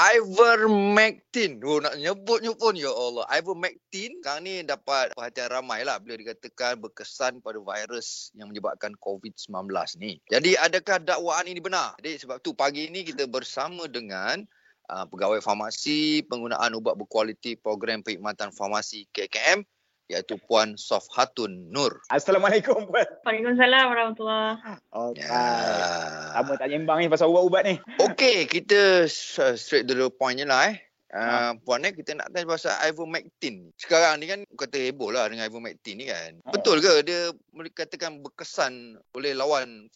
Ivermectin. Oh, nak nyebutnya pun, ya Allah. Ivermectin sekarang ni dapat perhatian ramai lah bila dikatakan berkesan pada virus yang menyebabkan COVID-19 ni. Jadi, adakah dakwaan ini benar? Jadi, sebab tu pagi ini kita bersama dengan uh, pegawai farmasi penggunaan ubat berkualiti program perkhidmatan farmasi KKM iaitu Puan Sofhatun Nur. Assalamualaikum Puan. Waalaikumsalam warahmatullahi Oh, ya. Kamu tak nyembang ni pasal ubat-ubat ni. Okey, kita straight the point je lah eh. Uh, Puan eh, kita nak tanya pasal ivermectin. Sekarang ni kan kata heboh lah dengan ivermectin ni kan. Oh. Betul ke dia boleh katakan berkesan boleh lawan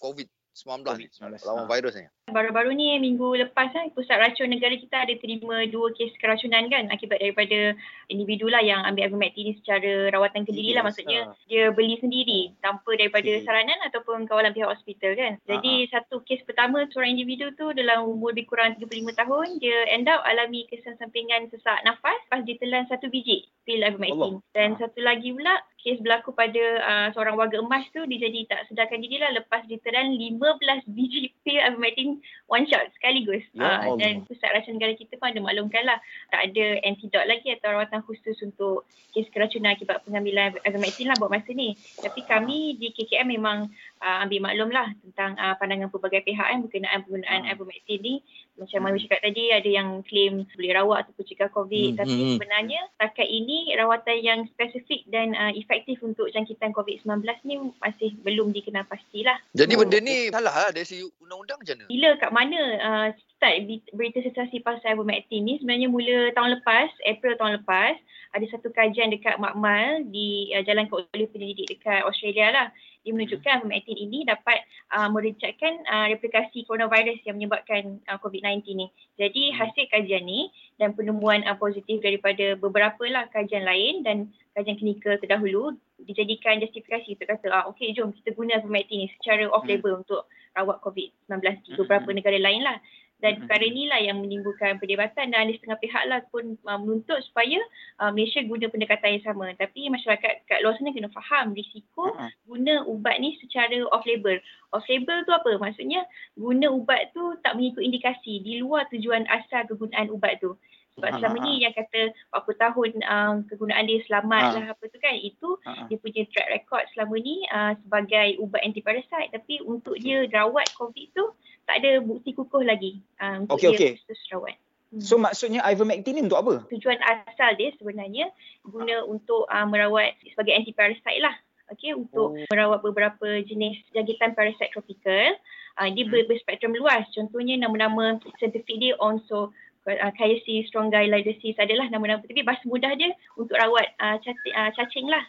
COVID-19, COVID-19. lawan ha. virus ni? Baru-baru ni minggu lepas kan Pusat Racun Negara kita ada terima dua kes keracunan kan akibat daripada individu lah yang ambil ivermectin ni secara rawatan kendiri lah maksudnya dia beli sendiri tanpa daripada okay. saranan ataupun kawalan pihak hospital kan. Jadi uh-huh. satu kes pertama seorang individu tu dalam umur lebih kurang 35 tahun dia end up alami kesan sampingan sesak nafas pas ditelan satu biji pil ivermectin. Dan uh-huh. satu lagi pula kes berlaku pada uh, seorang warga emas tu dia jadi tak sedarkan diri lah lepas ditelan 15 biji pil ivermectin one shot sekaligus. Ya, uh, dan pusat racun negara kita pun ada maklumkan lah tak ada antidot lagi atau rawatan khusus untuk kes keracunan akibat pengambilan ivermectin lah buat masa ni. Tapi kami di KKM memang uh, ambil maklum lah tentang uh, pandangan pelbagai pihak kan berkenaan penggunaan hmm. ivermectin ni. Macam hmm. cakap tadi ada yang claim boleh rawat ataupun cegah COVID. Hmm. Tapi hmm. sebenarnya takat ini rawatan yang spesifik dan uh, efektif untuk jangkitan COVID-19 ni masih belum dikenal pastilah. Jadi benda ni salah lah dari segi undang-undang macam mana? Bila kat mana uh, start berita sensasi pasal ivermectin ni sebenarnya mula tahun lepas, April tahun lepas, ada satu kajian dekat Makmal di uh, jalan oleh penyelidik dekat Australia lah dia menunjukkan ivermectin ini dapat uh, merencatkan uh, replikasi coronavirus yang menyebabkan uh, COVID-19 ni. Jadi hmm. hasil kajian ni dan penemuan uh, positif daripada beberapa lah kajian lain dan kajian klinikal terdahulu dijadikan justifikasi untuk kata ah okey jom kita guna ivermectin ni secara off label hmm. untuk rawat COVID-19 di beberapa hmm. negara lain lah. Dan hmm. perkara inilah yang menimbulkan perdebatan dan ada setengah pihak lah pun uh, menuntut supaya uh, Malaysia guna pendekatan yang sama. Tapi masyarakat kat luar sana kena faham risiko uh guna ubat ni secara off-label. Off-label tu apa? Maksudnya guna ubat tu tak mengikut indikasi di luar tujuan asal kegunaan ubat tu. Sebab uh selama ni yang kata berapa tahun uh, kegunaan dia selamat uh lah apa tu kan. Itu uh dia punya track record selama ni uh, sebagai ubat anti-parasite. Tapi untuk dia rawat COVID tu tak ada bukti kukuh lagi uh, untuk okay, dia okay. khusus rawat. Hmm. So maksudnya ivermectin ni untuk apa? Tujuan asal dia sebenarnya guna untuk uh, merawat sebagai anti-parasite lah. Okay, untuk oh. merawat beberapa jenis jangkitan parasite tropikal. Uh, dia hmm. berspektrum luas. Contohnya nama-nama scientific dia onso uh, Chiasis, Strongyloidosis adalah nama-nama. Tapi bahasa mudah dia untuk rawat uh, cacing, uh, cacing lah.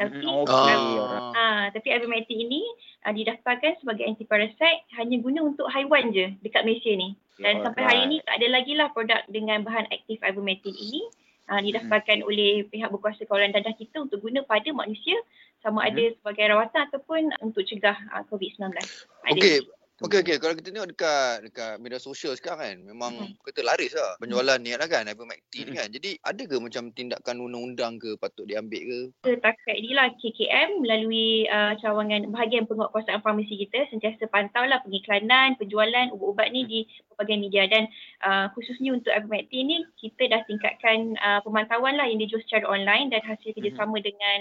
Tapi okay. uh, uh, tapi ivermectin ini uh, didaftarkan sebagai antiparasite hanya guna untuk haiwan je dekat Malaysia ni. Dan oh, sampai hari ini tak ada lagi lah produk dengan bahan aktif ivermectin ini uh, didaftarkan hmm. oleh pihak berkuasa kawalan dadah kita untuk guna pada manusia sama hmm. ada sebagai rawatan ataupun untuk cegah uh, COVID-19. Okey, Okey okey kalau kita tengok dekat dekat media sosial sekarang kan memang hmm. kata laris lah penjualan ni kan ivermectin hmm. ni kan. Jadi ada ke macam tindakan undang-undang ke patut diambil ke? Setakat inilah KKM melalui uh, cawangan bahagian penguatkuasaan farmasi kita sentiasa pantau lah pengiklanan, penjualan ubat-ubat ni hmm. di pelbagai media dan uh, khususnya untuk ivermectin ni kita dah tingkatkan uh, pemantauan lah yang dijual secara online dan hasil kerjasama hmm. dengan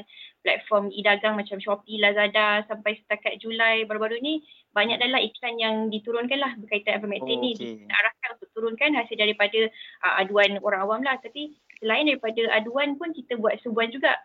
platform e-dagang macam Shopee, Lazada sampai setakat Julai baru-baru ni banyak adalah iklan yang diturunkan lah berkaitan ivermectin oh, ni okay. diarahkan untuk turunkan hasil daripada uh, aduan orang awam lah tapi selain daripada aduan pun kita buat sebuah juga